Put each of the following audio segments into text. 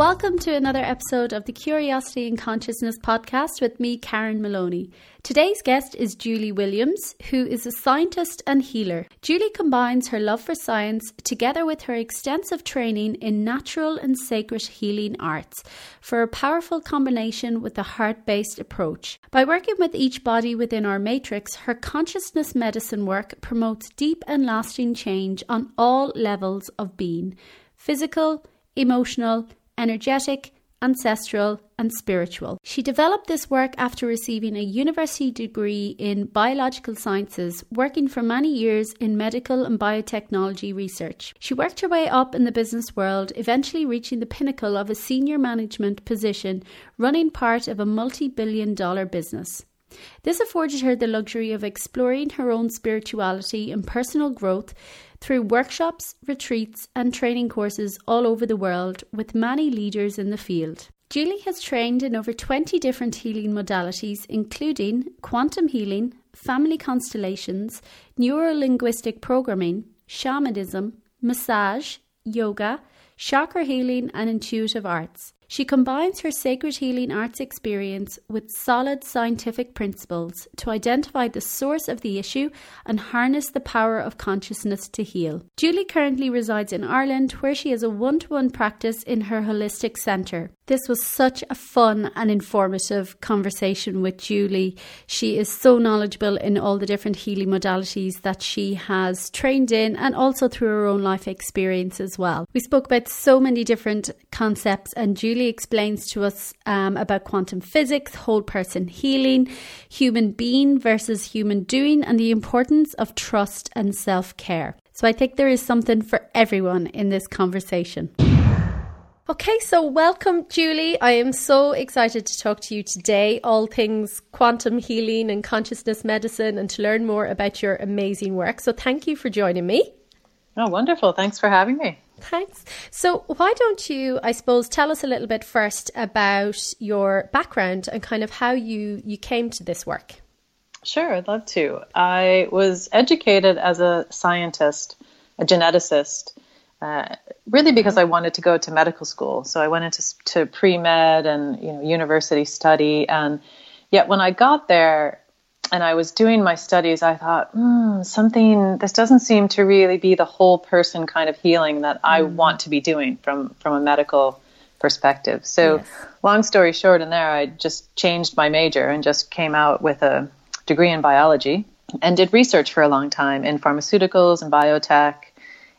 Welcome to another episode of the Curiosity and Consciousness podcast with me, Karen Maloney. Today's guest is Julie Williams, who is a scientist and healer. Julie combines her love for science together with her extensive training in natural and sacred healing arts for a powerful combination with a heart based approach. By working with each body within our matrix, her consciousness medicine work promotes deep and lasting change on all levels of being physical, emotional, energetic, ancestral, and spiritual. She developed this work after receiving a university degree in biological sciences, working for many years in medical and biotechnology research. She worked her way up in the business world, eventually reaching the pinnacle of a senior management position, running part of a multi billion dollar business. This afforded her the luxury of exploring her own spirituality and personal growth through workshops, retreats, and training courses all over the world with many leaders in the field. Julie has trained in over 20 different healing modalities, including quantum healing, family constellations, neuro linguistic programming, shamanism, massage, yoga, chakra healing, and intuitive arts. She combines her sacred healing arts experience with solid scientific principles to identify the source of the issue and harness the power of consciousness to heal. Julie currently resides in Ireland, where she has a one to one practice in her holistic centre. This was such a fun and informative conversation with Julie. She is so knowledgeable in all the different healing modalities that she has trained in and also through her own life experience as well. We spoke about so many different concepts, and Julie explains to us um, about quantum physics, whole person healing, human being versus human doing, and the importance of trust and self care. So I think there is something for everyone in this conversation. Okay, so welcome, Julie. I am so excited to talk to you today, all things quantum healing and consciousness medicine, and to learn more about your amazing work. So, thank you for joining me. Oh, wonderful. Thanks for having me. Thanks. So, why don't you, I suppose, tell us a little bit first about your background and kind of how you, you came to this work? Sure, I'd love to. I was educated as a scientist, a geneticist uh, really because I wanted to go to medical school. So I went into to pre med and you know university study, and yet when I got there and I was doing my studies, I thought mm, something this doesn't seem to really be the whole person kind of healing that I mm. want to be doing from from a medical perspective. So yes. long story short, in there I just changed my major and just came out with a degree in biology and did research for a long time in pharmaceuticals and biotech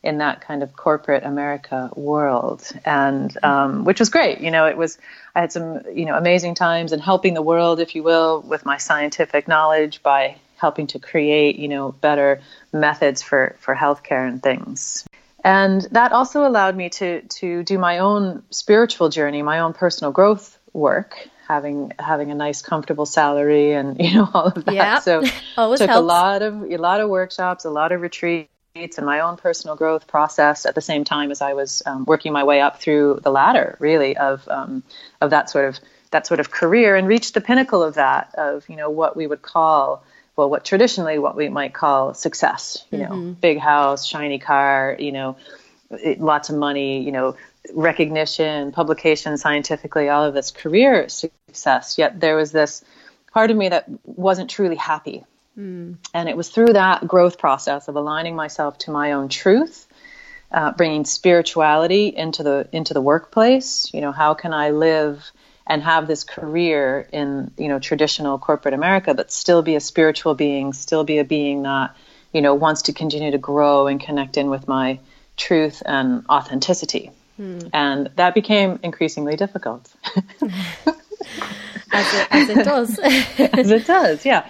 in that kind of corporate America world, and um, which was great. You know, it was I had some you know amazing times in helping the world, if you will, with my scientific knowledge by helping to create you know better methods for for healthcare and things. And that also allowed me to to do my own spiritual journey, my own personal growth work, having having a nice comfortable salary and you know all of that. Yeah, so took helps. a lot of a lot of workshops, a lot of retreats and my own personal growth process at the same time as I was um, working my way up through the ladder, really, of um, of that sort of that sort of career, and reached the pinnacle of that of you know what we would call well, what traditionally what we might call success. You mm-hmm. know, big house, shiny car, you know, lots of money, you know, recognition, publication, scientifically, all of this career success. Yet there was this part of me that wasn't truly happy Mm. And it was through that growth process of aligning myself to my own truth, uh, bringing spirituality into the into the workplace. You know, how can I live and have this career in you know traditional corporate America, but still be a spiritual being, still be a being that you know wants to continue to grow and connect in with my truth and authenticity. Mm. And that became increasingly difficult. as, it, as it does. as it does, yeah.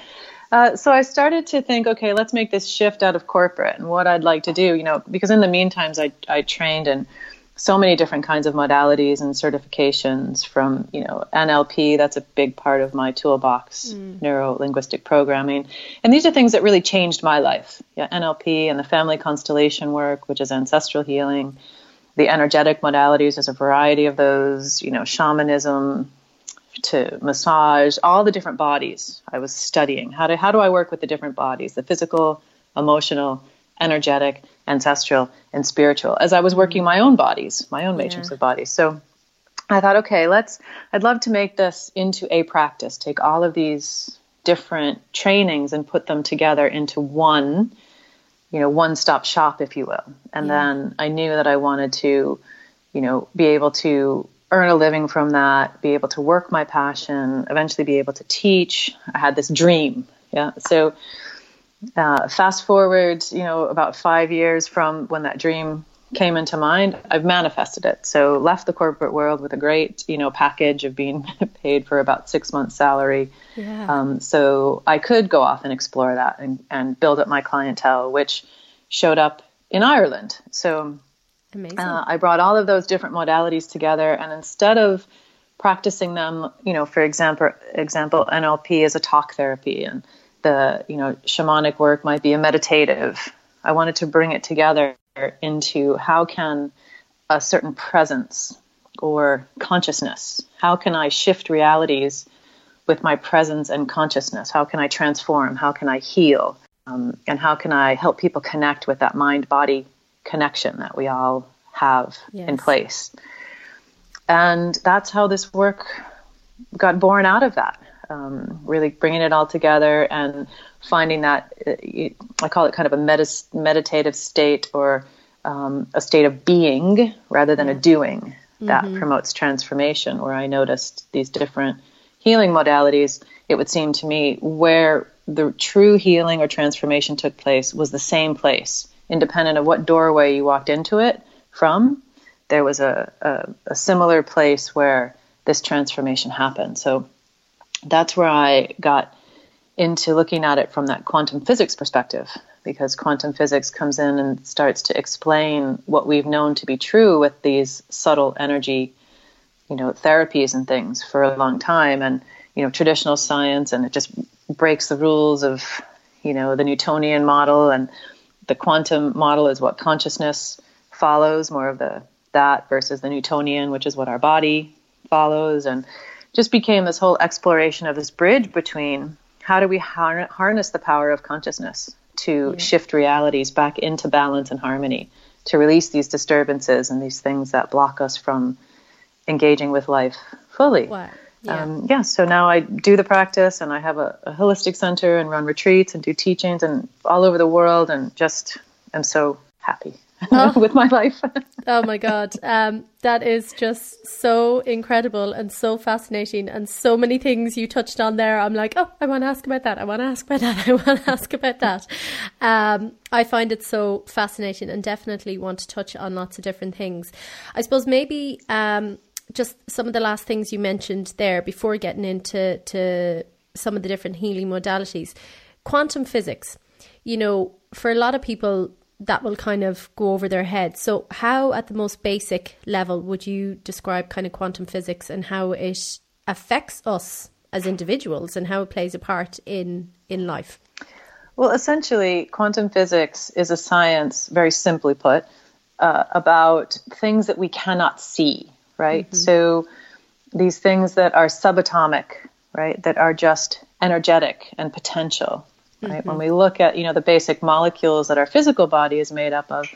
Uh, so I started to think, okay, let's make this shift out of corporate and what I'd like to do, you know, because in the meantime, I, I trained in so many different kinds of modalities and certifications from, you know, NLP, that's a big part of my toolbox, mm. neuro linguistic programming. And these are things that really changed my life. Yeah, NLP and the family constellation work, which is ancestral healing, the energetic modalities, there's a variety of those, you know, shamanism, to massage, all the different bodies I was studying. How do, how do I work with the different bodies, the physical, emotional, energetic, ancestral, and spiritual, as I was working my own bodies, my own matrix yeah. of bodies. So I thought, okay, let's, I'd love to make this into a practice, take all of these different trainings and put them together into one, you know, one stop shop, if you will. And yeah. then I knew that I wanted to, you know, be able to earn a living from that, be able to work my passion, eventually be able to teach. I had this dream. Yeah. So, uh, fast forward, you know, about five years from when that dream came into mind, I've manifested it. So left the corporate world with a great, you know, package of being paid for about six months' salary. Yeah. Um, so I could go off and explore that and, and build up my clientele, which showed up in Ireland. So uh, I brought all of those different modalities together, and instead of practicing them, you know, for example, example, NLP is a talk therapy, and the you know shamanic work might be a meditative. I wanted to bring it together into how can a certain presence or consciousness, how can I shift realities with my presence and consciousness? How can I transform? How can I heal? Um, and how can I help people connect with that mind body connection that we all have yes. in place? And that's how this work got born out of that. Um, really bringing it all together and finding that uh, I call it kind of a medis- meditative state or um, a state of being rather than a doing that mm-hmm. promotes transformation. Where I noticed these different healing modalities, it would seem to me where the true healing or transformation took place was the same place, independent of what doorway you walked into it from. There was a, a, a similar place where this transformation happened. So that's where I got into looking at it from that quantum physics perspective because quantum physics comes in and starts to explain what we've known to be true with these subtle energy you know therapies and things for a long time and you know traditional science and it just breaks the rules of you know the newtonian model and the quantum model is what consciousness follows more of the that versus the newtonian which is what our body follows and just became this whole exploration of this bridge between how do we harness the power of consciousness to yeah. shift realities back into balance and harmony, to release these disturbances and these things that block us from engaging with life fully. Wow. Yeah. Um, yeah. So now I do the practice and I have a, a holistic center and run retreats and do teachings and all over the world and just am so happy oh. with my life. oh my God. Um, that is just so incredible and so fascinating and so many things you touched on there. I'm like, oh, I want to ask about that. I want to ask about that. I want to ask about that. Um, I find it so fascinating and definitely want to touch on lots of different things. I suppose maybe um, just some of the last things you mentioned there before getting into to some of the different healing modalities. Quantum physics. You know, for a lot of people, that will kind of go over their head. So, how, at the most basic level, would you describe kind of quantum physics and how it affects us as individuals and how it plays a part in in life? Well, essentially, quantum physics is a science, very simply put, uh, about things that we cannot see, right? Mm-hmm. So, these things that are subatomic, right, that are just energetic and potential right? Mm-hmm. When we look at, you know, the basic molecules that our physical body is made up of,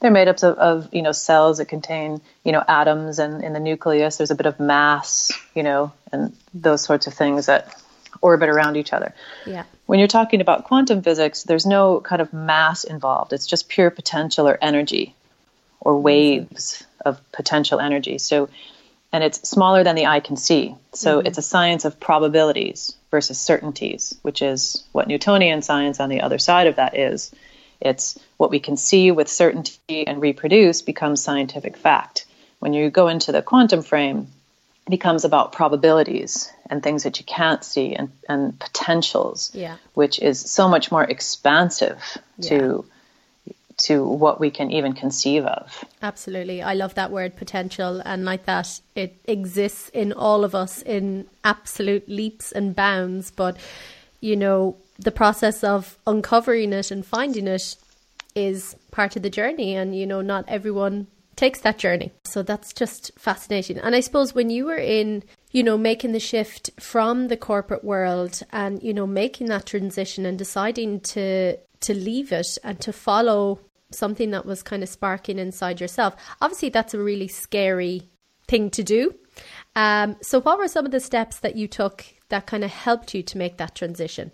they're made up of, of, you know, cells that contain, you know, atoms and in the nucleus there's a bit of mass, you know, and those sorts of things that orbit around each other. Yeah. When you're talking about quantum physics, there's no kind of mass involved. It's just pure potential or energy or waves of potential energy. So and it's smaller than the eye can see. So mm-hmm. it's a science of probabilities versus certainties, which is what Newtonian science on the other side of that is. It's what we can see with certainty and reproduce becomes scientific fact. When you go into the quantum frame, it becomes about probabilities and things that you can't see and, and potentials, yeah. which is so much more expansive yeah. to to what we can even conceive of. Absolutely. I love that word potential and like that it exists in all of us in absolute leaps and bounds, but you know, the process of uncovering it and finding it is part of the journey and you know not everyone takes that journey. So that's just fascinating. And I suppose when you were in, you know, making the shift from the corporate world and, you know, making that transition and deciding to to leave it and to follow something that was kind of sparking inside yourself. Obviously, that's a really scary thing to do. Um, so, what were some of the steps that you took that kind of helped you to make that transition?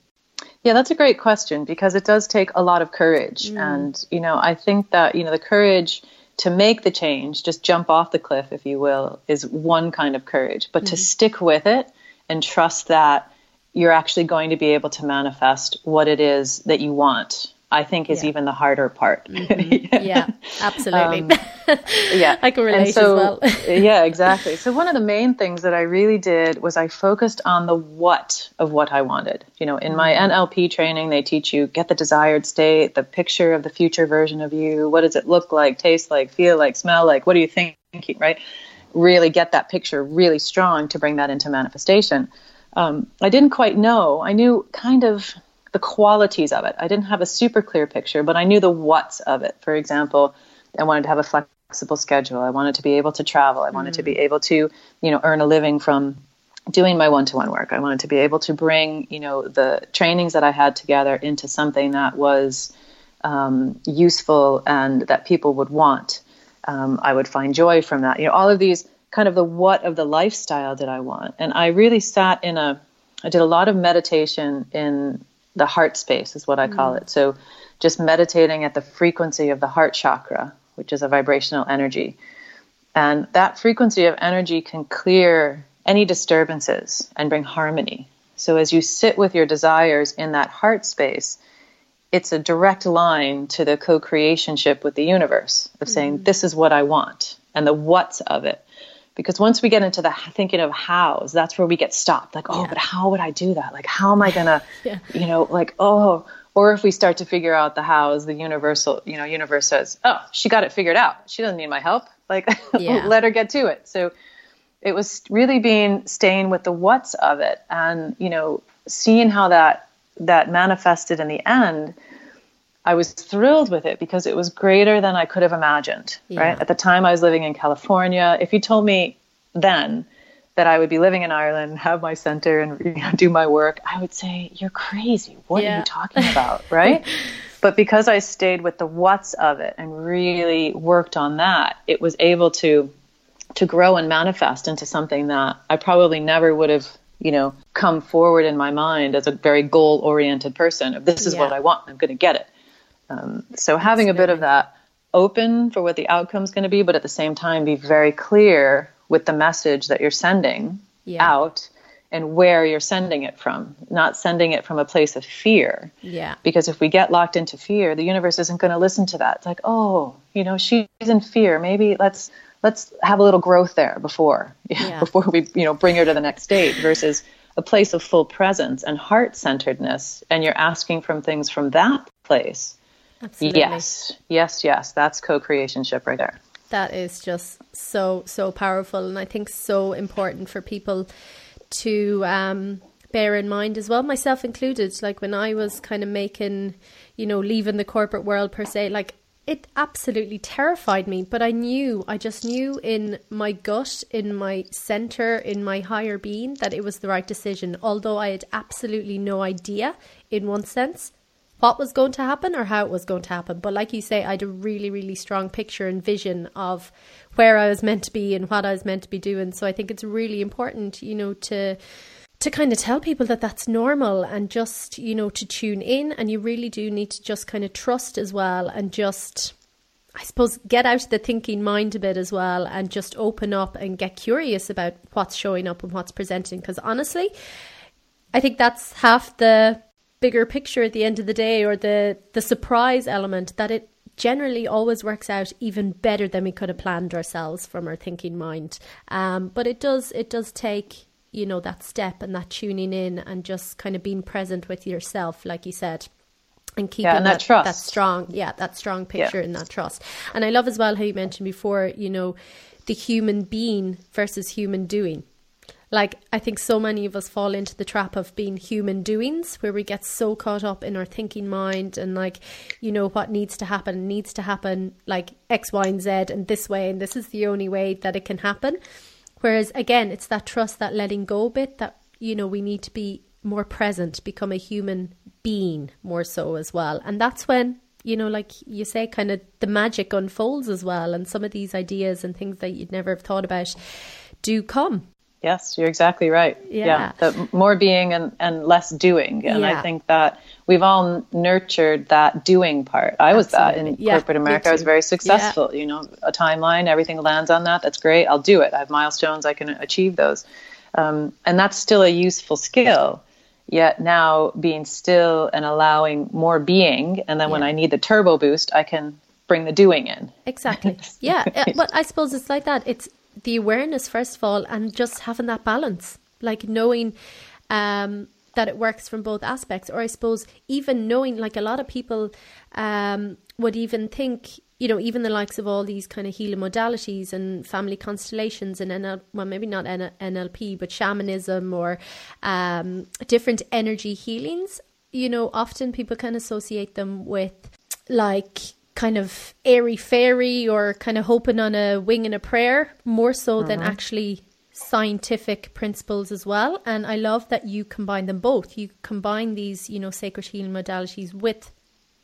Yeah, that's a great question because it does take a lot of courage. Mm. And, you know, I think that, you know, the courage to make the change, just jump off the cliff, if you will, is one kind of courage. But mm. to stick with it and trust that you're actually going to be able to manifest what it is that you want I think is yeah. even the harder part. Mm-hmm. yeah. absolutely. Um, yeah, I can relate so, as well. yeah, exactly. So one of the main things that I really did was I focused on the what of what I wanted. You know, in my mm-hmm. NLP training, they teach you get the desired state, the picture of the future version of you. What does it look like, taste like, feel like, smell like? What are you thinking? Right? Really get that picture really strong to bring that into manifestation. Um, I didn't quite know. I knew kind of the qualities of it. I didn't have a super clear picture, but I knew the what's of it. For example, I wanted to have a flexible schedule. I wanted to be able to travel. I wanted mm. to be mm. able to, you know, earn a living from doing my one-to-one work. I wanted to be able to bring, you know, the trainings that I had together into something that was um, useful and that people would want. Um, I would find joy from that. You know, all of these kind of the what of the lifestyle that I want. And I really sat in a I did a lot of meditation in the heart space is what I call mm. it. So just meditating at the frequency of the heart chakra, which is a vibrational energy. And that frequency of energy can clear any disturbances and bring harmony. So as you sit with your desires in that heart space, it's a direct line to the co-creationship with the universe of saying, mm. this is what I want and the what's of it because once we get into the thinking of hows that's where we get stopped like oh yeah. but how would i do that like how am i gonna yeah. you know like oh or if we start to figure out the hows the universal you know universe says oh she got it figured out she doesn't need my help like yeah. let her get to it so it was really being staying with the what's of it and you know seeing how that that manifested in the end I was thrilled with it because it was greater than I could have imagined. Yeah. Right at the time, I was living in California. If you told me then that I would be living in Ireland, have my center, and you know, do my work, I would say, "You're crazy. What yeah. are you talking about?" right? but because I stayed with the what's of it and really worked on that, it was able to to grow and manifest into something that I probably never would have you know come forward in my mind as a very goal oriented person of this is yeah. what I want I'm going to get it um, so having a bit of that open for what the outcome is going to be, but at the same time be very clear with the message that you're sending yeah. out and where you're sending it from, not sending it from a place of fear. Yeah. Because if we get locked into fear, the universe isn't going to listen to that. It's like, oh, you know, she's in fear. Maybe let's let's have a little growth there before yeah. before we you know bring her to the next stage versus a place of full presence and heart centeredness and you're asking from things from that place Absolutely. Yes, yes, yes. That's co-creationship right there. That is just so so powerful, and I think so important for people to um, bear in mind as well, myself included. Like when I was kind of making, you know, leaving the corporate world per se, like it absolutely terrified me. But I knew, I just knew in my gut, in my center, in my higher being, that it was the right decision. Although I had absolutely no idea, in one sense, what was going to happen or how it was going to happen. But like you say, I had a really, really strong picture and vision of where I was meant to be and what I was meant to be doing. So I think it's really important, you know, to to kind of tell people that that's normal and just you know to tune in and you really do need to just kind of trust as well and just I suppose get out of the thinking mind a bit as well and just open up and get curious about what's showing up and what's presenting because honestly I think that's half the bigger picture at the end of the day or the the surprise element that it generally always works out even better than we could have planned ourselves from our thinking mind um, but it does it does take you know that step and that tuning in and just kind of being present with yourself like you said and keeping yeah, and that, that, trust. that strong yeah that strong picture yeah. and that trust and i love as well how you mentioned before you know the human being versus human doing like, I think so many of us fall into the trap of being human doings where we get so caught up in our thinking mind and, like, you know, what needs to happen needs to happen like X, Y, and Z and this way, and this is the only way that it can happen. Whereas, again, it's that trust, that letting go bit that, you know, we need to be more present, become a human being more so as well. And that's when you know, like you say, kind of the magic unfolds as well, and some of these ideas and things that you'd never have thought about do come Yes, you're exactly right. Yeah. yeah. The more being and, and less doing. And Yeah. I think that we've all nurtured that doing part. I was that in Yeah, corporate America. I was very successful. You know, a timeline, everything lands on that. That's great. I'll do it. I have milestones. I can achieve those. Um, and that's still a useful skill. Yet now being still and allowing more being. And then when I need the turbo boost, I can bring the doing in. Exactly. Yeah. uh, But I suppose it's like that. It's the awareness, first of all, and just having that balance, like knowing um, that it works from both aspects. Or I suppose even knowing, like a lot of people um, would even think, you know, even the likes of all these kind of healing modalities and family constellations and NL, well, maybe not NLP, but shamanism or um, different energy healings. You know, often people can associate them with like kind of airy fairy or kind of hoping on a wing and a prayer more so than mm-hmm. actually scientific principles as well. And i love that you combine them both. You combine these you know sacred healing modalities with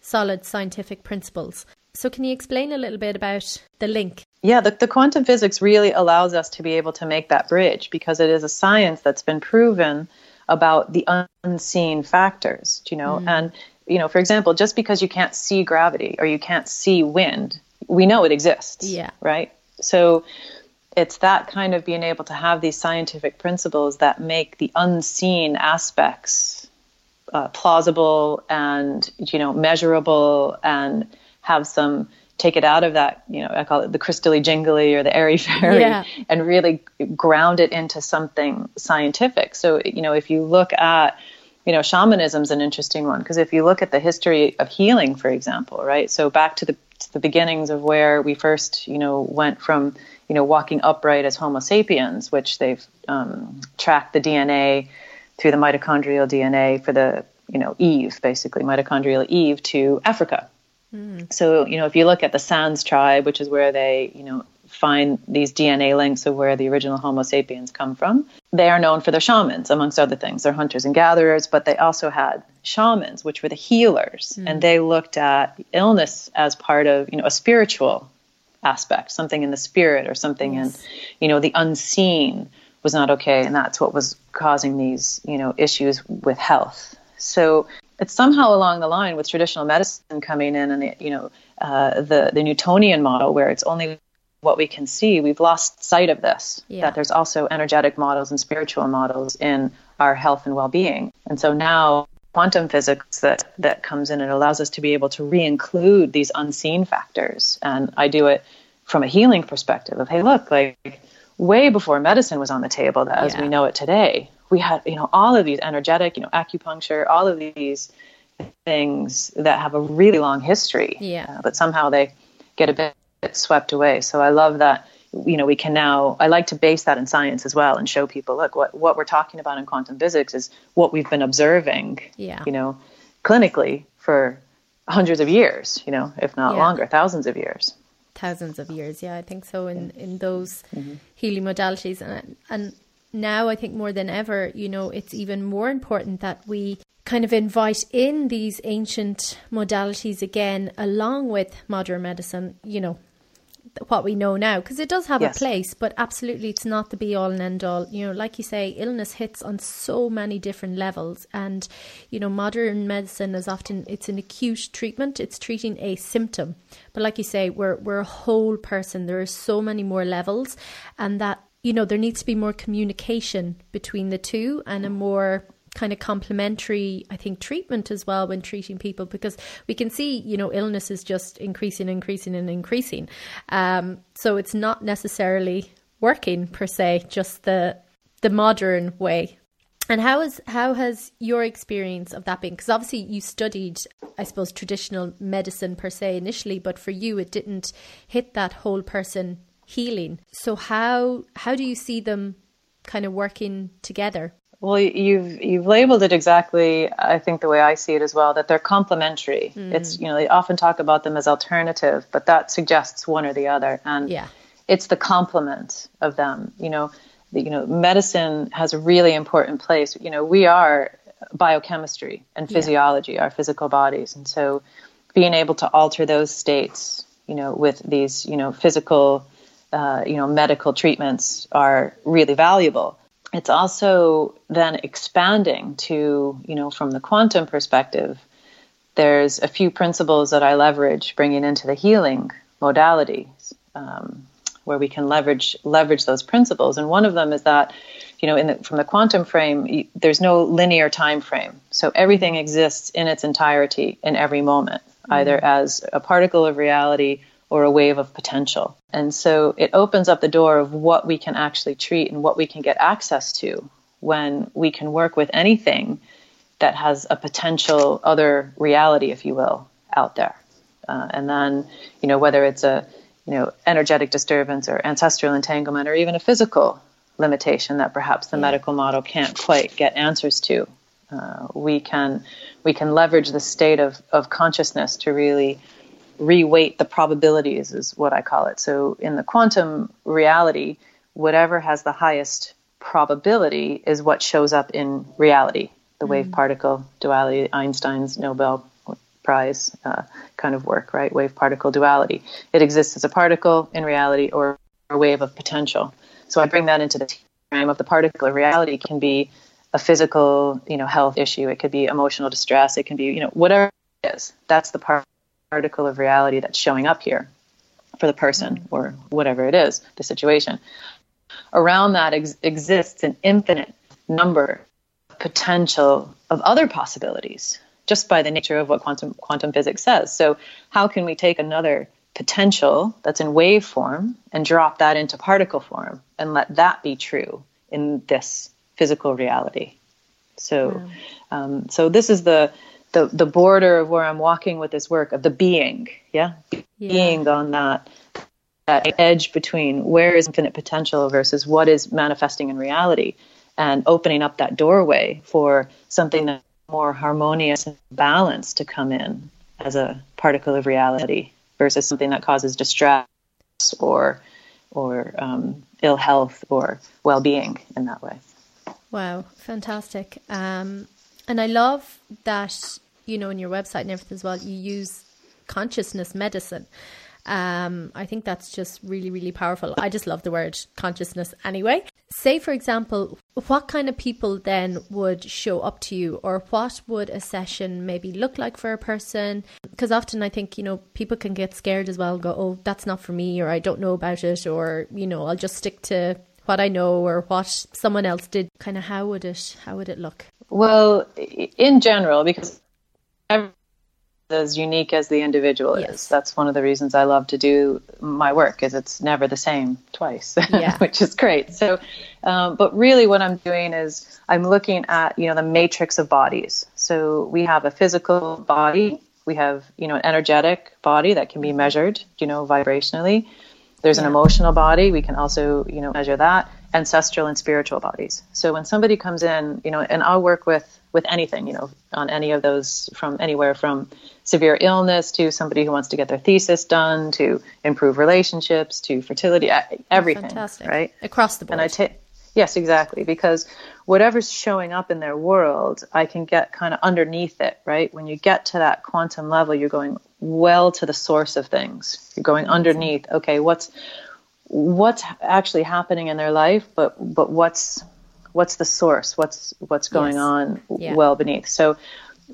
solid scientific principles. So can you explain a little bit about the link? Yeah, the, the quantum physics really allows us to be able to make that bridge because it is a science that's been proven about the unseen factors, you know. And, you know, for example, just because you can't see gravity or you can't see wind, we know it exists. Yeah. Right? So it's that kind of being able to have these scientific principles that make the unseen aspects uh, plausible and you know measurable and have some take it out of that you know I call it the crystally jingly or the airy fairy Yeah. and really ground it into something scientific. So you know if you look at you know shamanism is an interesting one because if you look at the history of healing, for example, right? So back to the to the beginnings of where we first you know went from you know walking upright as Homo sapiens, which they've um, tracked the DNA through the mitochondrial DNA for the you know Eve, basically mitochondrial Eve to Africa. Mm. So you know if you look at the Sans tribe, which is where they you know find these DNA links of where the original Homo sapiens come from, they are known for their shamans, amongst other things. They're hunters and gatherers, but they also had shamans, which were the healers, mm. and they looked at illness as part of you know a spiritual aspect, something in the spirit or something in, you know, the unseen was not okay, and that's what was causing these, you know, issues with health. So it's somehow along the line with traditional medicine coming in, and you know, uh, the the Newtonian model where it's only what we can see. We've lost sight of this. Yeah. That there's also energetic models and spiritual models in our health and well-being, and so now quantum physics that that comes in and allows us to be able to re-include these unseen factors and i do it from a healing perspective of hey look like way before medicine was on the table as Yeah. we know it today we had you know all of these energetic you know acupuncture all of these things that have a really long history Yeah. uh, but somehow they get a bit, bit swept away so i love that you know we can now i like to base that in science as well and show people look what what we're talking about in quantum physics is what we've been observing Yeah. you know clinically for hundreds of years you know if not Yeah. longer thousands of years thousands of years. Yeah, I think so. In in those healing modalities, and and now I think more than ever, you know, it's even more important that we kind of invite in these ancient modalities again, along with modern medicine. You know, what we know now, because it does have Yes. a place, but absolutely, it's not the be all and end all. You know, like you say, illness hits on so many different levels, and you know, modern medicine is often it's an acute treatment. It's treating a symptom, but like you say, we're we're a whole person. There are so many more levels, and that you know there needs to be more communication between the two and a more kind of complementary i think treatment as well when treating people because we can see you know illness is just increasing increasing and increasing um, so it's not necessarily working per se just the the modern way and how is how has your experience of that been? Because obviously you studied, I suppose, traditional medicine per se initially, but for you it didn't hit that whole person healing. So how how do you see them kind of working together? Well, you've you've labeled it exactly. I think the way I see it as well that they're complementary. Mm. It's you know they often talk about them as alternative, but that suggests one or the other, and Yeah. it's the complement of them. You know, the, you know, medicine has a really important place. You know, we are biochemistry and physiology, our physical bodies, and so being able to alter those states, you know, with these you know physical, uh, you know, medical treatments are really valuable. it's also then expanding to, you know, from the quantum perspective, there's a few principles that I leverage bringing into the healing modality, um, where we can leverage leverage those principles. And one of them is that, you know, the, from the quantum frame, there's no linear time frame. So everything exists in its entirety in every moment, mm-hmm. either as a particle of reality or a wave of potential. And so it opens up the door of what we can actually treat and what we can get access to when we can work with anything that has a potential other reality, if you will, out there. Uh, and then, you know, whether it's a, you know, energetic disturbance or ancestral entanglement or even a physical limitation that perhaps the yeah. medical model can't quite get answers to, uh, we can we can leverage the state of, of consciousness to really reweight the probabilities is what I call it. So in the quantum reality, whatever has the highest probability is what shows up in reality. The mm wave particle duality, Einstein's Nobel Prize uh, kind of work, right? Wave particle duality. It exists as a particle in reality or a wave of potential. So I bring that into the frame of the particle reality can be a physical, you know, health issue. It could be emotional distress. It can be, you know, whatever it is. That's the part particle of reality that's showing up here for the person mm-hmm. or whatever it is, the situation. Around that ex- exists an infinite number of potential of other possibilities just by the nature of what quantum quantum physics says. So how can we take another potential that's in wave form and drop that into particle form and let that be true in this physical reality? So, um, so this is the the the border of where I'm walking with this work of the being, yeah, yeah. being on that that edge between where is infinite potential versus what is manifesting in reality, and opening up that doorway for something that's more harmonious and balanced to come in as a particle of reality versus something that causes distress or or um, ill health or well-being in that way. Wow, fantastic! Um, and I love that you know, in your website and everything as well, you use consciousness medicine. Um, I think that's just really, really powerful. I just love the word consciousness anyway. Say, for example, what kind of people then would show up to you, or what would a session maybe look like for a person? Because often I think, you know, people can get scared as well, go, oh, that's not for me, or I don't know about it, or, you know, I'll just stick to what I know or what someone else did. Kind of how would it, how would it look? Well, in general, because as unique as the individual yes. is. That's one of the reasons I love to do my work is it's never the same twice, yeah. which is great. So, um, but really what I'm doing is I'm looking at, you know, the matrix of bodies. So we have a physical body. We have, you know, an energetic body that can be measured, you know, vibrationally. There's yeah. an emotional body. We can also, you know, measure that. Ancestral and spiritual bodies. So when somebody comes in, you know, and I'll work with with anything, you know, on any of those from anywhere from severe illness to somebody who wants to get their thesis done to improve relationships to fertility, everything, Fantastic. right? Across the board. And I take Yes, exactly. Because whatever's showing up in their world, I can get kind of underneath it, right? When you get to that quantum level, you're going well to the source of things. You're going underneath. Okay, what's what's actually happening in their life, but but what's what's the source? What's what's going yes. on yeah. well beneath? So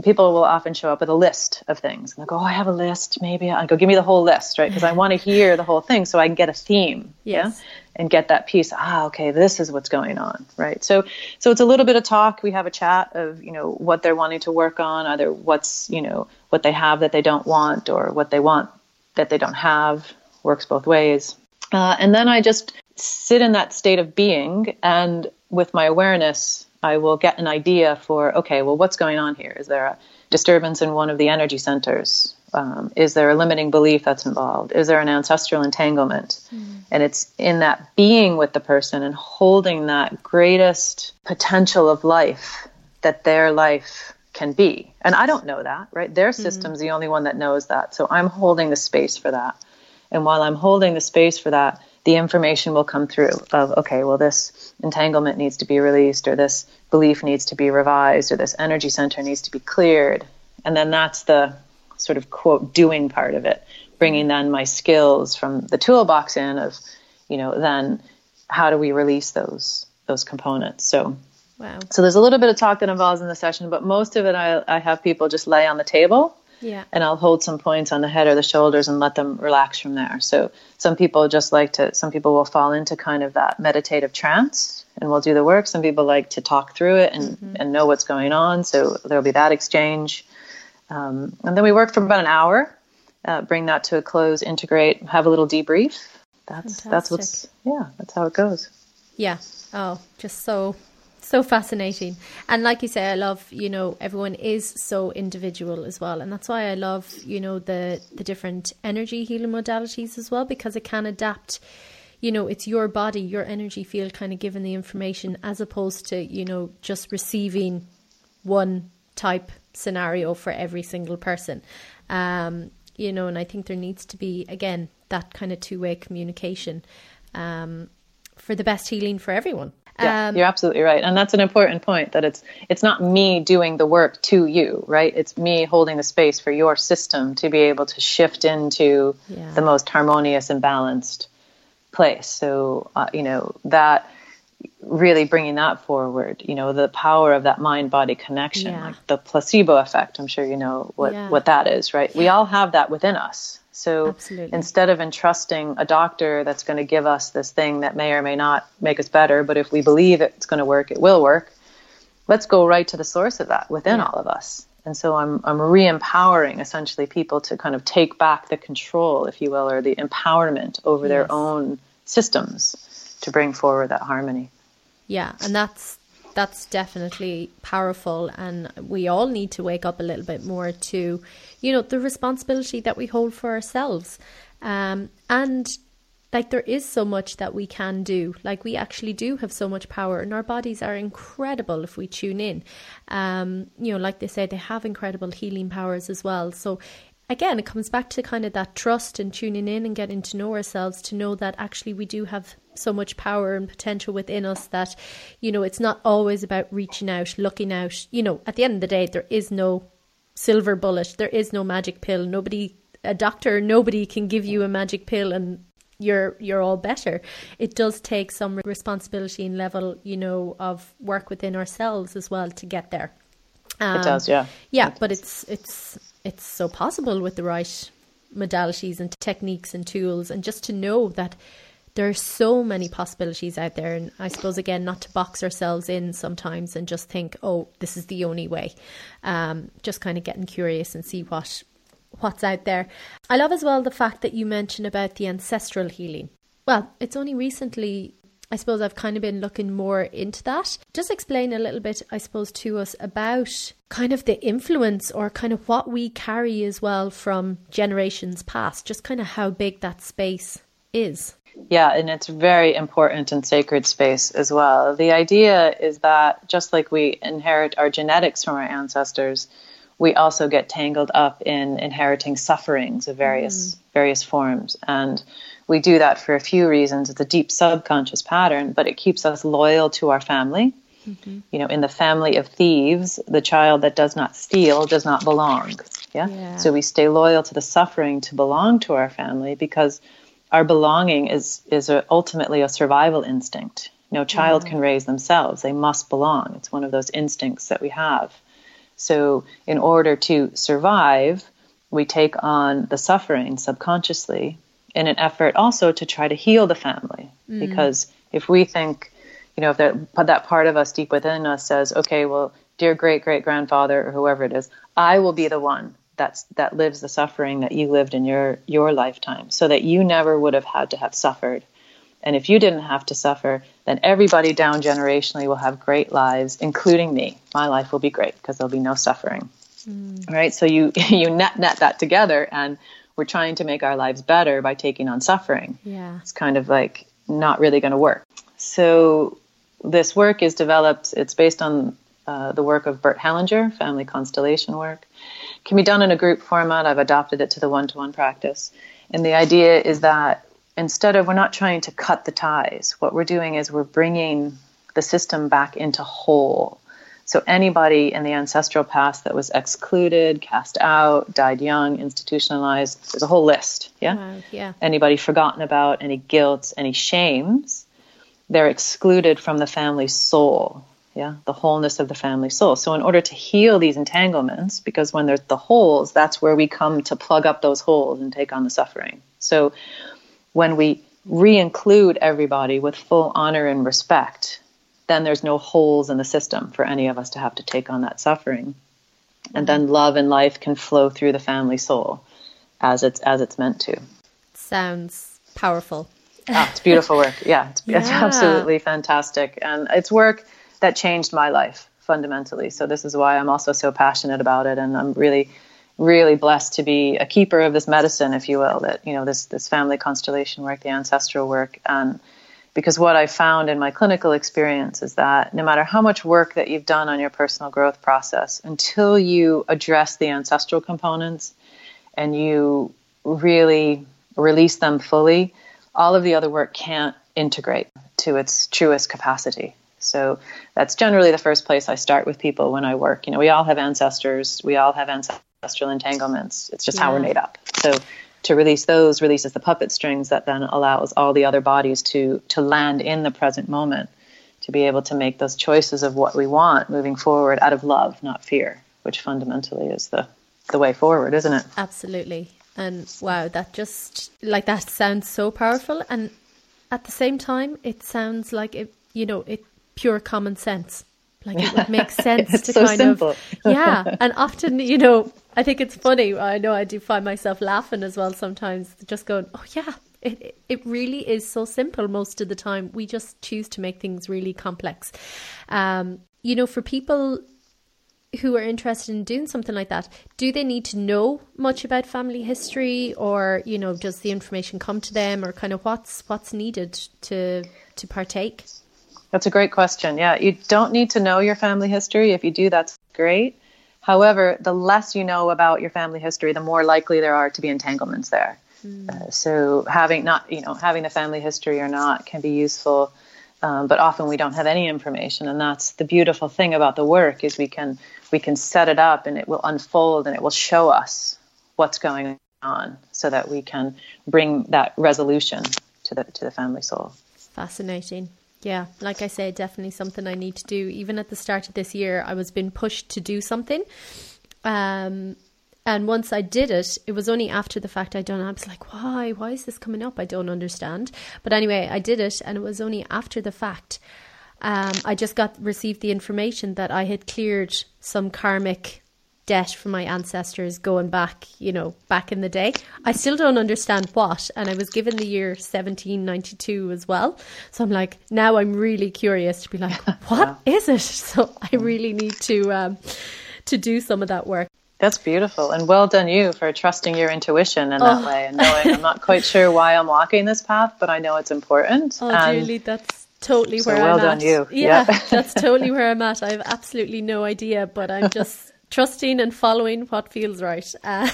people will often show up with a list of things. And they go oh i have a list maybe i go give me the whole list right? Because i want to hear the whole thing so i can get a theme yes. yeah and get that piece ah okay this is what's going on right? So so it's a little bit of talk. We have a chat of you know what they're wanting to work on either what's you know what they have that they don't want or what they want that they don't have. Works both ways uh, and then i just sit in that state of being and with my awareness, I will get an idea for okay, well, what's going on here? Is there a disturbance in one of the energy centers? Um, is there a limiting belief that's involved? Is there an ancestral entanglement? Mm. And it's in that being with the person and holding that greatest potential of life that their life can be. And I don't know that, right? Their mm-hmm. system's the only one that knows that. So I'm holding the space for that. And while I'm holding the space for that, the information will come through of okay well this entanglement needs to be released or this belief needs to be revised or this energy center needs to be cleared and then that's the sort of quote doing part of it bringing then my skills from the toolbox in of you know then how do we release those those components. So Wow. So there's a little bit of talk that involves in the session, but most of it I, I have people just lay on the table Yeah. and I'll hold some points on the head or the shoulders and let them relax from there. So some people just like to, some people will fall into kind of that meditative trance and we'll do the work. Some people like to talk through it and, and know what's going on. So there'll be that exchange. Um, and then we work for about an hour, uh, bring that to a close, integrate, have a little debrief. That's, that's what's, yeah, that's how it goes. Yeah. Oh, just so so fascinating. And like you say, I love, you know, everyone is so individual as well. And that's why I love, you know, the the different energy healing modalities as well, because it can adapt you know, it's your body, your energy field kind of given the information as opposed to, you know, just receiving one type scenario for every single person. Um, you know, and I think there needs to be again that kind of two way communication um, for the best healing for everyone. Yeah, Um, you're absolutely right, and that's an important point. That it's it's not me doing the work to you, right? It's me holding the space for your system to be able to shift into Yeah. the most harmonious and balanced place. So uh, you know that really bringing that forward. You know the power of that mind body connection, Yeah. like the placebo effect. I'm sure you know what Yeah. what that is, right? We all have that within us. So Absolutely. instead of entrusting a doctor that's going to give us this thing that may or may not make us better, but if we believe it's going to work, it will work. Let's go right to the source of that within Yeah. all of us. And so I'm I'm re-empowering essentially people to kind of take back the control, if you will, or the empowerment over Yes. their own systems to bring forward that harmony. Yeah, and that's that's definitely powerful and we all need to wake up a little bit more to you know the responsibility that we hold for ourselves. Um and like there is so much that we can do. Like we actually do have so much power and our bodies are incredible if we tune in. Um you know like they say they have incredible healing powers as well. So again it comes back to kind of that trust and tuning in and getting to know ourselves to know that actually we do have so much power and potential within us that you know it's not always about reaching out looking out. You know at the end of the day there is no silver bullet. There is no magic pill. Nobody a doctor nobody can give you a magic pill and you're you're all better. It does take some responsibility and level you know of work within ourselves as well to get there. It does, yeah. Um, yeah, It but does. it's it's it's so possible with the right modalities and techniques and tools, and just to know that there are so many possibilities out there. And I suppose again, not to box ourselves in sometimes and just think, oh, this is the only way. Um, just kind of getting curious and see what what's out there. I love as well the fact that you mentioned about the ancestral healing. Well, it's only recently I suppose I've kind of been looking more into that. Just explain a little bit, I suppose, to us about kind of the influence or kind of what we carry as well from generations past, just kind of how big that space is. Yeah, and it's very important and sacred space as well. The idea is that just like we inherit our genetics from our ancestors, we also get tangled up in inheriting sufferings of various mm. various forms and we do that for a few reasons. It's a deep subconscious pattern but it keeps us loyal to our family. Mm-hmm. You know in the family of thieves the child that does not steal does not belong. Yeah, Yeah. so we stay loyal to the suffering to belong to our family because our belonging is is a, ultimately a survival instinct. No child mm-hmm. can raise themselves. They must belong. It's one of those instincts that we have. So, in order to survive, we take on the suffering subconsciously in an effort also to try to heal the family. Mm. Because if we think, you know, if that, that part of us deep within us says, okay, well, dear great great grandfather or whoever it is, I will be the one that's, that lives the suffering that you lived in your, your lifetime so that you never would have had to have suffered. And if you didn't have to suffer, then everybody down generationally will have great lives, including me. My life will be great because there'll be no suffering. Mm. Right? So you you net net that together and we're trying to make our lives better by taking on suffering. Yeah. It's kind of like not really going to work. So this work is developed, it's based on uh, the work of Bert Hellinger, family constellation work. Can be done in a group format. I've adopted it to the one to one practice. And the idea is that instead of, we're not trying to cut the ties, what we're doing is we're bringing the system back into whole. So anybody in the ancestral past that was excluded, cast out, died young, institutionalized, there's a whole list. Yeah Wow. Yeah. anybody forgotten about, any guilt, any shames, they're excluded from the family soul yeah the wholeness of the family soul so in order to heal these entanglements because when there's the holes that's where we come to plug up those holes and take on the suffering so when we re-include everybody with full honor and respect then there's no holes in the system for any of us to have to take on that suffering and then love and life can flow through the family soul as it's as it's meant to sounds powerful oh, it's beautiful work yeah it's, yeah. it's absolutely fantastic and it's work that changed my life fundamentally. So this is why I'm also so passionate about it, and I'm really, really blessed to be a keeper of this medicine, if you will. That you know this this family constellation work, the ancestral work, and because what I found in my clinical experience is that no matter how much work that you've done on your personal growth process, until you address the ancestral components and you really release them fully, all of the other work can't integrate to its truest capacity. So that's generally the first place I start with people when I work. You know, we all have ancestors, we all have ancestral entanglements. It's just yeah. how we're made up. So to release those releases the puppet strings that then allows all the other bodies to to land in the present moment, to be able to make those choices of what we want moving forward out of love, not fear, which fundamentally is the the way forward, isn't it? Absolutely. And wow, that just like that sounds so powerful and at the same time it sounds like it you know, it pure common sense. Like it would make sense to so kind simple. of yeah. And often, you know, I think it's funny. I know I do find myself laughing as well sometimes, just going, "Oh yeah, it it really is so simple most of the time. We just choose to make things really complex." Um, you know, for people who are interested in doing something like that, do they need to know much about family history, or you know, does the information come to them, or kind of what's what's needed to to partake? That's a great question. Yeah, you don't need to know your family history. If you do, that's great. However, the less you know about your family history, the more likely there are to be entanglements there. Mm. Uh, so having not, you know, having the family history or not can be useful, um, but often we don't have any information, and that's the beautiful thing about the work is we can we can set it up and it will unfold and it will show us what's going on, so that we can bring that resolution to the to the family soul. Fascinating. Yeah, like I say, definitely something I need to do. Even at the start of this year, I was being pushed to do something. Um, and once I did it, it was only after the fact I done. It. I was like, why? Why is this coming up? I don't understand. But anyway, I did it, and it was only after the fact. Um, I just got received the information that I had cleared some karmic debt from my ancestors going back, you know, back in the day. I still don't understand what. And I was given the year 1792 as well. So I'm like, now I'm really curious to be like, what is it? So I really need to, um, to do some of that work. That's beautiful. And well done you for trusting your intuition in that oh. way and knowing I'm not quite sure why I'm walking this path, but I know it's important. Oh, and Julie, that's totally so where well I'm at. Well done at. you. Yeah, that's totally where I'm at. I have absolutely no idea, but I'm just trusting and following what feels right. Uh,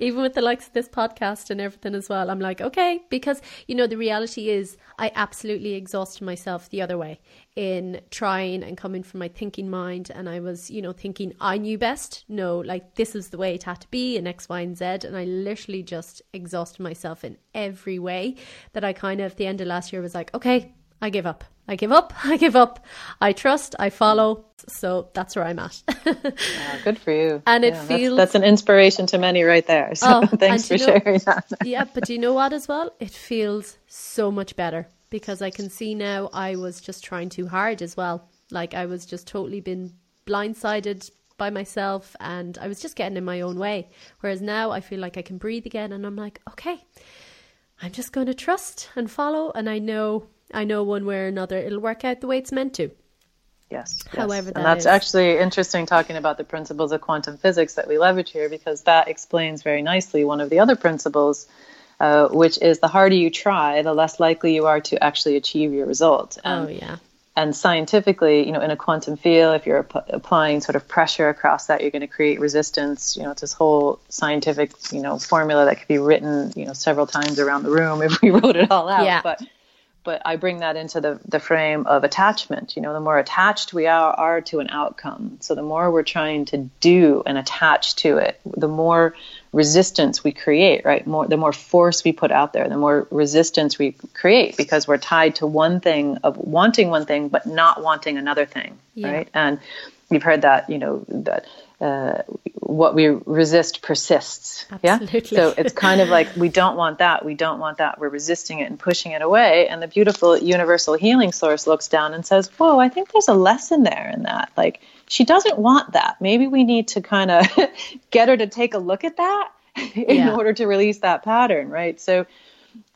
even with the likes of this podcast and everything as well, I'm like, okay, because, you know, the reality is I absolutely exhausted myself the other way in trying and coming from my thinking mind. And I was, you know, thinking I knew best. No, like this is the way it had to be in X, Y, and Z. And I literally just exhausted myself in every way that I kind of, at the end of last year, was like, okay, I give up. I give up. I give up. I trust. I follow. So that's where I'm at. oh, good for you. And it feels that's, that's, an inspiration to many right there. So oh, thanks for know, sharing that. yeah, but do you know what as well? It feels so much better because I can see now I was just trying too hard as well. Like I was just totally been blindsided by myself and I was just getting in my own way. Whereas now I feel like I can breathe again and I'm like, okay, I'm just going to trust and follow and I know I know one way or another it'll work out the way it's meant to. Yes. However, yes. that and that's is. actually interesting talking about the principles of quantum physics that we leverage here because that explains very nicely one of the other principles, uh, which is the harder you try, the less likely you are to actually achieve your result. And, oh yeah. And scientifically, you know, in a quantum field, if you're ap- applying sort of pressure across that, you're going to create resistance. You know, it's this whole scientific, you know, formula that could be written, you know, several times around the room if we wrote it all out. Yeah. But but I bring that into the, the frame of attachment. You know, the more attached we are, are to an outcome. So the more we're trying to do and attach to it, the more resistance we create, right? More the more force we put out there, the more resistance we create because we're tied to one thing of wanting one thing but not wanting another thing, yeah. right? And you've heard that, you know, that uh, what we resist persists. Absolutely. Yeah. So it's kind of like we don't want that. We don't want that. We're resisting it and pushing it away. And the beautiful universal healing source looks down and says, "Whoa, I think there's a lesson there in that. Like she doesn't want that. Maybe we need to kind of get her to take a look at that in yeah. order to release that pattern, right? So."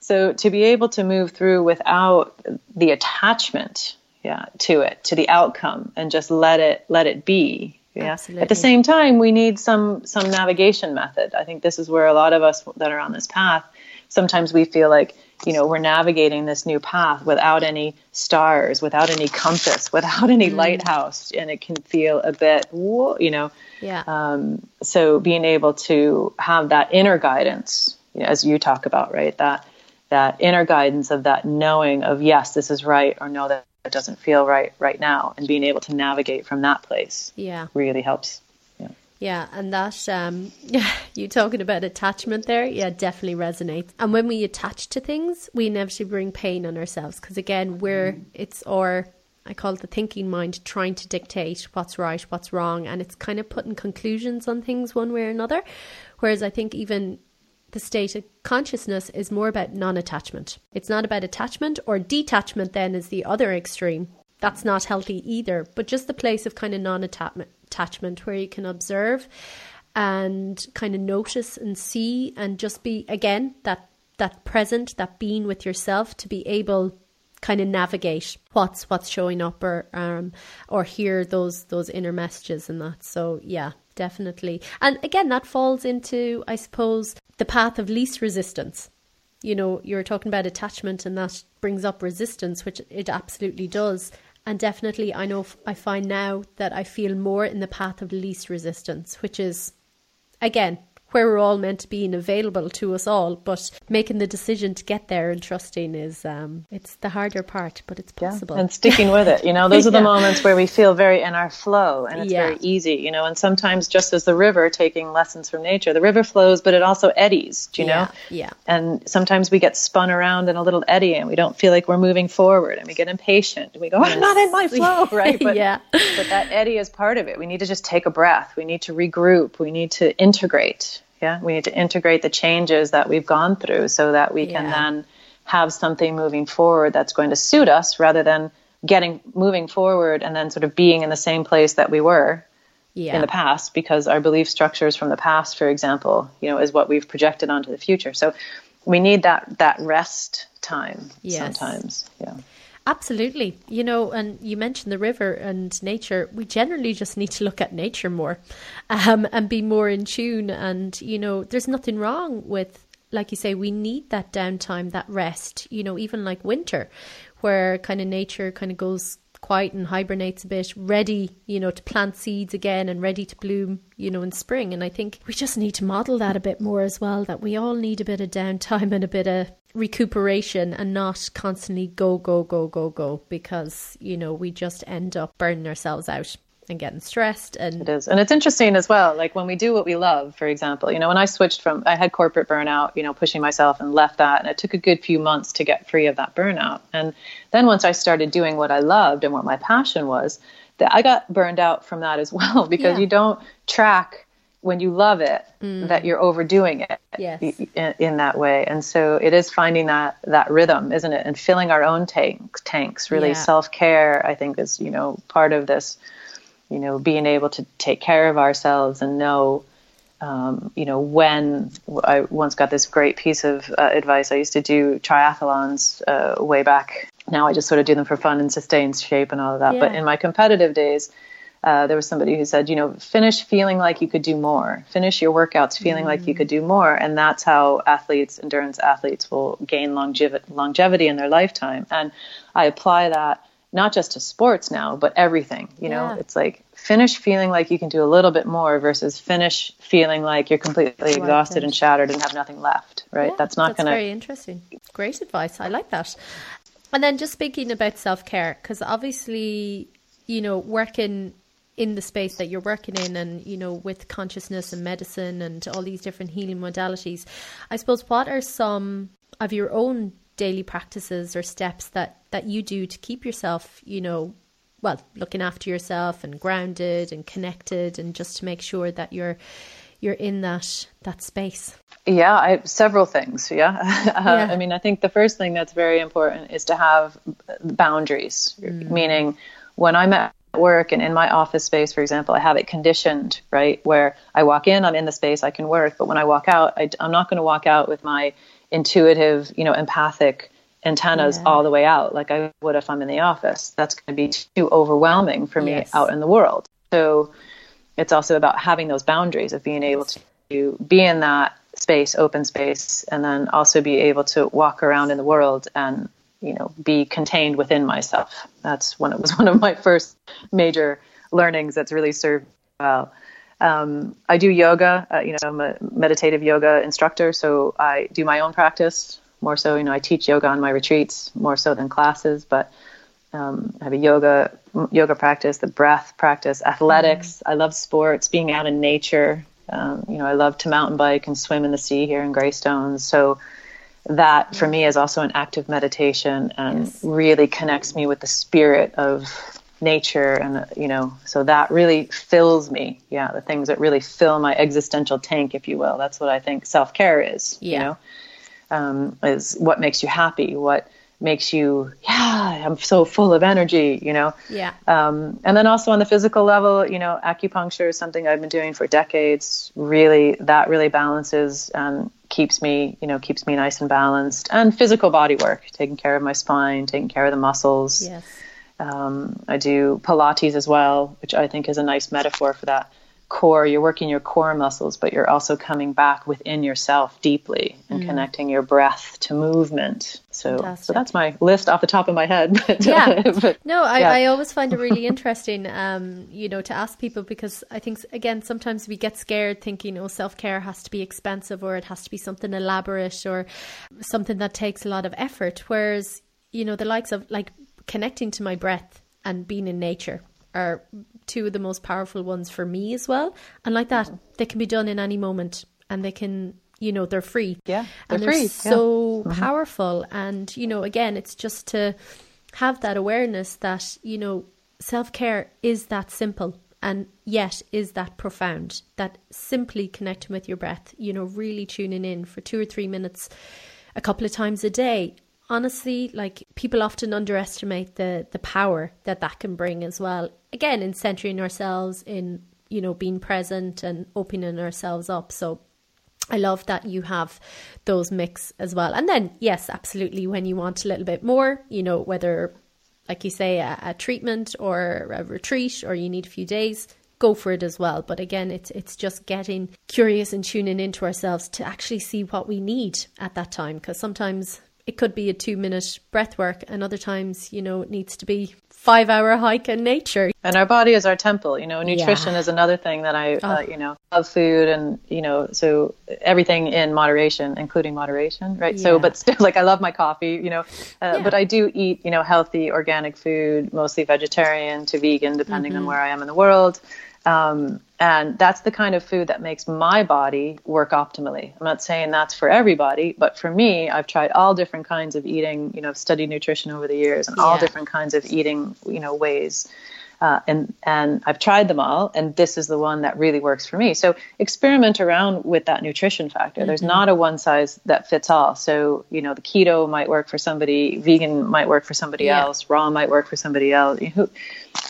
So to be able to move through without the attachment, yeah, to it, to the outcome, and just let it let it be, yeah. Absolutely. At the same time, we need some some navigation method. I think this is where a lot of us that are on this path, sometimes we feel like you know we're navigating this new path without any stars, without any compass, without any mm. lighthouse, and it can feel a bit, you know. Yeah. Um, so being able to have that inner guidance, you know, as you talk about, right? That that inner guidance of that knowing of yes, this is right, or no, that it doesn't feel right right now and being able to navigate from that place yeah really helps yeah yeah and that um you talking about attachment there yeah definitely resonates and when we attach to things we inevitably bring pain on ourselves because again we're mm. it's our I call it the thinking mind trying to dictate what's right, what's wrong, and it's kind of putting conclusions on things one way or another. Whereas I think even the state of consciousness is more about non attachment. It's not about attachment or detachment, then, is the other extreme. That's not healthy either, but just the place of kind of non attachment where you can observe and kind of notice and see and just be, again, that, that present, that being with yourself to be able kind of navigate what's what's showing up or um or hear those those inner messages and that so yeah definitely. And again, that falls into, I suppose, the path of least resistance. You know, you're talking about attachment, and that brings up resistance, which it absolutely does. And definitely, I know I find now that I feel more in the path of least resistance, which is, again, where we're all meant to be and available to us all. But making the decision to get there and trusting is um, it's the harder part, but it's possible. Yeah. And sticking with it, you know, those are the yeah. moments where we feel very in our flow and it's yeah. very easy, you know. And sometimes, just as the river, taking lessons from nature, the river flows, but it also eddies. Do you know? Yeah. And sometimes we get spun around in a little eddy and we don't feel like we're moving forward, and we get impatient and we go, "I'm not in my flow," right? But, yeah. But that eddy is part of it. We need to just take a breath. We need to regroup. We need to integrate yeah, we need to integrate the changes that we've gone through so that we can then have something moving forward that's going to suit us rather than getting moving forward and then sort of being in the same place that we were yeah. in the past because our belief structures from the past for example you know is what we've projected onto the future so we need that that rest time yes. sometimes yeah Absolutely. You know, and you mentioned the river and nature. We generally just need to look at nature more um, and be more in tune. And, you know, there's nothing wrong with, like you say, we need that downtime, that rest, you know, even like winter, where kind of nature kind of goes quiet and hibernates a bit, ready, you know, to plant seeds again and ready to bloom, you know, in spring. And I think we just need to model that a bit more as well, that we all need a bit of downtime and a bit of recuperation and not constantly go, go, go, go, go, because, you know, we just end up burning ourselves out and getting stressed and it is and it's interesting as well like when we do what we love for example you know when i switched from i had corporate burnout you know pushing myself and left that and it took a good few months to get free of that burnout and then once i started doing what i loved and what my passion was that i got burned out from that as well because yeah. you don't track when you love it mm. that you're overdoing it yes. in, in, that way and so it is finding that that rhythm isn't it and filling our own tank, tanks really yeah. self-care i think is you know part of this you know being able to take care of ourselves and know um, you know when i once got this great piece of uh, advice i used to do triathlons uh, way back now i just sort of do them for fun and sustain shape and all of that yeah. but in my competitive days uh, there was somebody who said, you know, finish feeling like you could do more. Finish your workouts feeling mm like you could do more, and that's how athletes, endurance athletes, will gain longevity, longevity in their lifetime. And I apply that not just to sports now, but everything. You know, yeah. it's like finish feeling like you can do a little bit more versus finish feeling like you're completely exhausted and shattered and have nothing left. Right? Yeah, that's not going to. That's very interesting. Great advice. I like that. And then just speaking about self care, because obviously, you know, working in the space that you're working in and you know with consciousness and medicine and all these different healing modalities i suppose what are some of your own daily practices or steps that that you do to keep yourself you know well looking after yourself and grounded and connected and just to make sure that you're you're in that that space yeah I, several things yeah, uh, yeah. i mean i think the first thing that's very important is to have boundaries mm. meaning when i'm at work and in my office space, for example, I have it conditioned, right? Where I walk in, I'm in the space, I can work. But when I walk out, I, am not going to walk out with my intuitive, you know, empathic antennas yeah. all the way out like I would if I'm in the office. That's going to be too overwhelming for me yes. out in the world. So it's also about having those boundaries of being able to be in that space, open space, and then also be able to walk around in the world and you know be contained within myself that's when it was one of my first major learnings that's really served well um, i do yoga uh, you know i'm a meditative yoga instructor so i do my own practice more so you know i teach yoga on my retreats more so than classes but um, I have a yoga yoga practice, the breath practice, athletics. Mm. I love sports, being out in nature. Um, you know, I love to mountain bike and swim in the sea here in Greystones. So that for me is also an active meditation and yes. really connects me with the spirit of nature and you know so that really fills me. Yeah the things that really fill my existential tank if you will. That's what i think self-care is yeah. you know um, is what makes you happy what makes you yeah i'm so full of energy you know? Yeah. Um, and then also on the physical level you know acupuncture is something i've been doing for decades. Really that really balances and keeps me you know keeps me nice and balanced. And physical body work taking care of my spine taking care of the muscles. Yes um, i do pilates as well which i think is a nice metaphor for that core, you're working your core muscles, but you're also coming back within yourself deeply and mm. connecting your breath to movement. So, Fantastic. so that's my list off the top of my head. But, yeah. but, no, I, yeah. I, always find it really interesting, um, you know, to ask people because I think, again, sometimes we get scared thinking, oh, self care has to be expensive or it has to be something elaborate or something that takes a lot of effort. Whereas, you know, the likes of like connecting to my breath and being in nature are two of the most powerful ones for me as well. And like that, they can be done in any moment and they can, you know, they're free. Yeah. They're and they're free. so yeah. mm-hmm. powerful. And, you know, again, it's just to have that awareness that, you know, self care is that simple and yet is that profound. That simply connecting with your breath, you know, really tuning in for two or three minutes a couple of times a day honestly, like people often underestimate the the power that that can bring as well. Again, in centering ourselves, in you know being present and opening ourselves up. So I love that you have those mix as well. And then, yes, absolutely, when you want a little bit more, you know, whether, like you say, a, a, treatment or a retreat or you need a few days, go for it as well. But again, it's it's just getting curious and tuning into ourselves to actually see what we need at that time. Because sometimes it could be a two minute breath work and other times you know it needs to be five hour hike in nature and our body is our temple you know nutrition yeah. is another thing that i oh. uh, you know love food and you know so everything in moderation including moderation right yeah. so but still like i love my coffee you know uh, yeah. but i do eat you know healthy organic food mostly vegetarian to vegan depending mm-hmm. on where i am in the world um, and that's the kind of food that makes my body work optimally. I'm not saying that's for everybody, but for me, I've tried all different kinds of eating, you know, I've studied nutrition over the years and yeah. all different kinds of eating, you know, ways. Uh, and and I've tried them all, and this is the one that really works for me. So experiment around with that nutrition factor. Mm-hmm. There's not a one size that fits all. So you know, the keto might work for somebody, vegan might work for somebody yeah. else, raw might work for somebody else.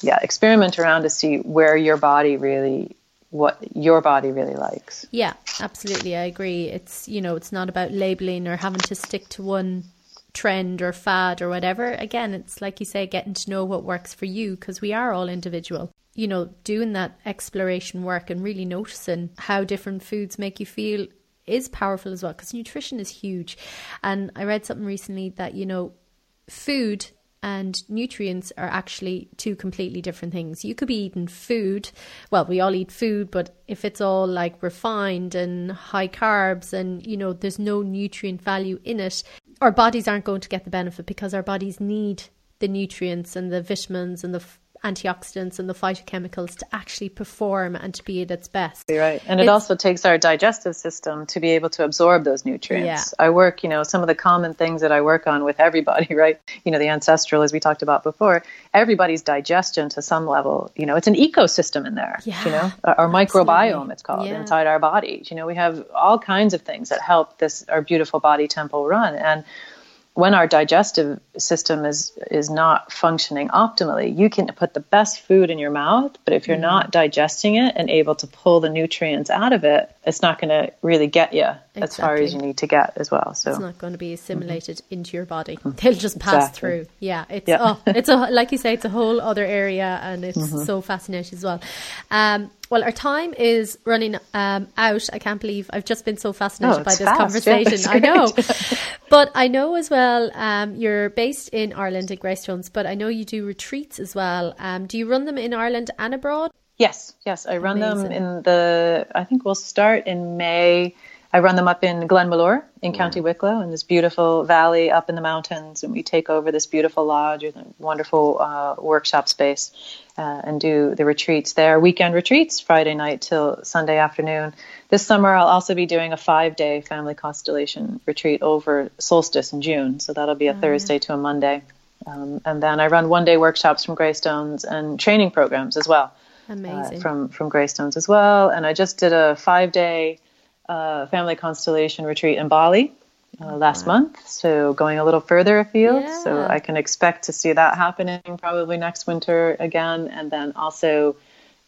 Yeah, experiment around to see where your body really what your body really likes. Yeah, absolutely. I agree. It's, you know, it's not about labeling or having to stick to one trend or fad or whatever. Again, it's like you say, getting to know what works for you because we are all individual. You know, doing that exploration work and really noticing how different foods make you feel is powerful as well because nutrition is huge. And I read something recently that, you know, food and nutrients are actually two completely different things. You could be eating food, well, we all eat food, but if it's all like refined and high carbs and, you know, there's no nutrient value in it, our bodies aren't going to get the benefit because our bodies need the nutrients and the vitamins and the antioxidants and the phytochemicals to actually perform and to be at its best. You're right. And it also takes our digestive system to be able to absorb those nutrients. Yeah. I work, you know, some of the common things that I work on with everybody, right? You know, the ancestral, as we talked about before, everybody's digestion to some level, you know, it's an ecosystem in there, yeah, you know, our microbiome, it's called yeah. inside our bodies. You know, we have all kinds of things that help this, our beautiful body temple run. And when our digestive system is is not functioning optimally, you can put the best food in your mouth, but if you're mm. not digesting it and able to pull the nutrients out of it, it's not going to really get you exactly. as far as you need to get as well. So it's not going to be assimilated mm-hmm. into your body; mm-hmm. they'll just pass exactly. through. Yeah, it's yeah. Oh, it's a like you say, it's a whole other area, and it's mm-hmm. so fascinating as well. Um, well, our time is running um, out. I can't believe I've just been so fascinated oh, by this fast. conversation. Yeah, I know. but I know as well, um, you're based in Ireland at Greystones, but I know you do retreats as well. Um, do you run them in Ireland and abroad? Yes, yes. I run Amazing. them in the, I think we'll start in May I run them up in Glenmalure in County Wicklow in this beautiful valley up in the mountains, and we take over this beautiful lodge with a wonderful uh, workshop space uh, and do the retreats there. Weekend retreats, Friday night till Sunday afternoon. This summer, I'll also be doing a five-day family constellation retreat over solstice in June, so that'll be a oh, Thursday yeah. to a Monday. Um, and then I run one-day workshops from Greystones and training programs as well. Amazing. Uh, from from Greystones as well, and I just did a five-day uh, family constellation retreat in Bali uh, last month. So going a little further afield. Yeah. So I can expect to see that happening probably next winter again. And then also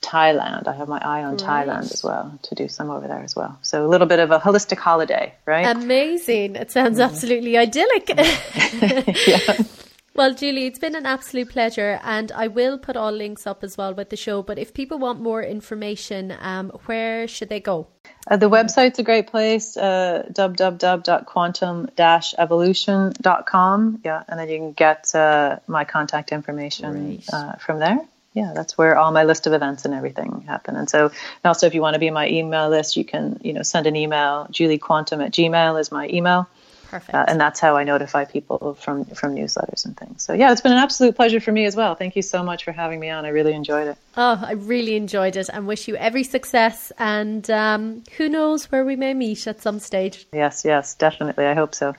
Thailand. I have my eye on right. Thailand as well to do some over there as well. So a little bit of a holistic holiday, right? Amazing. It sounds mm-hmm. absolutely idyllic. yeah. Well, Julie, it's been an absolute pleasure, and I will put all links up as well with the show. But if people want more information, um, where should they go? Uh, the website's a great place, uh, www.quantum-evolution.com. Yeah, and then you can get uh, my contact information uh, from there. Yeah, that's where all my list of events and everything happen. And so, and also if you want to be on my email list, you can, you know, send an email. JulieQuantum at Gmail is my email. Perfect. Uh, and that's how I notify people from from newsletters and things. So yeah, it's been an absolute pleasure for me as well. Thank you so much for having me on. I really enjoyed it. Oh, I really enjoyed it, and wish you every success. And um, who knows where we may meet at some stage. Yes, yes, definitely. I hope so.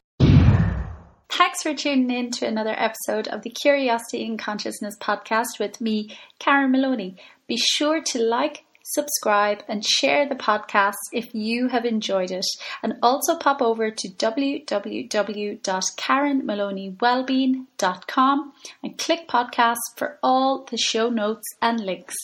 Thanks for tuning in to another episode of the Curiosity and Consciousness podcast with me, Karen Maloney. Be sure to like, subscribe, and share the podcast if you have enjoyed it. And also pop over to www.karenmaloneywellbeing.com and click podcast for all the show notes and links.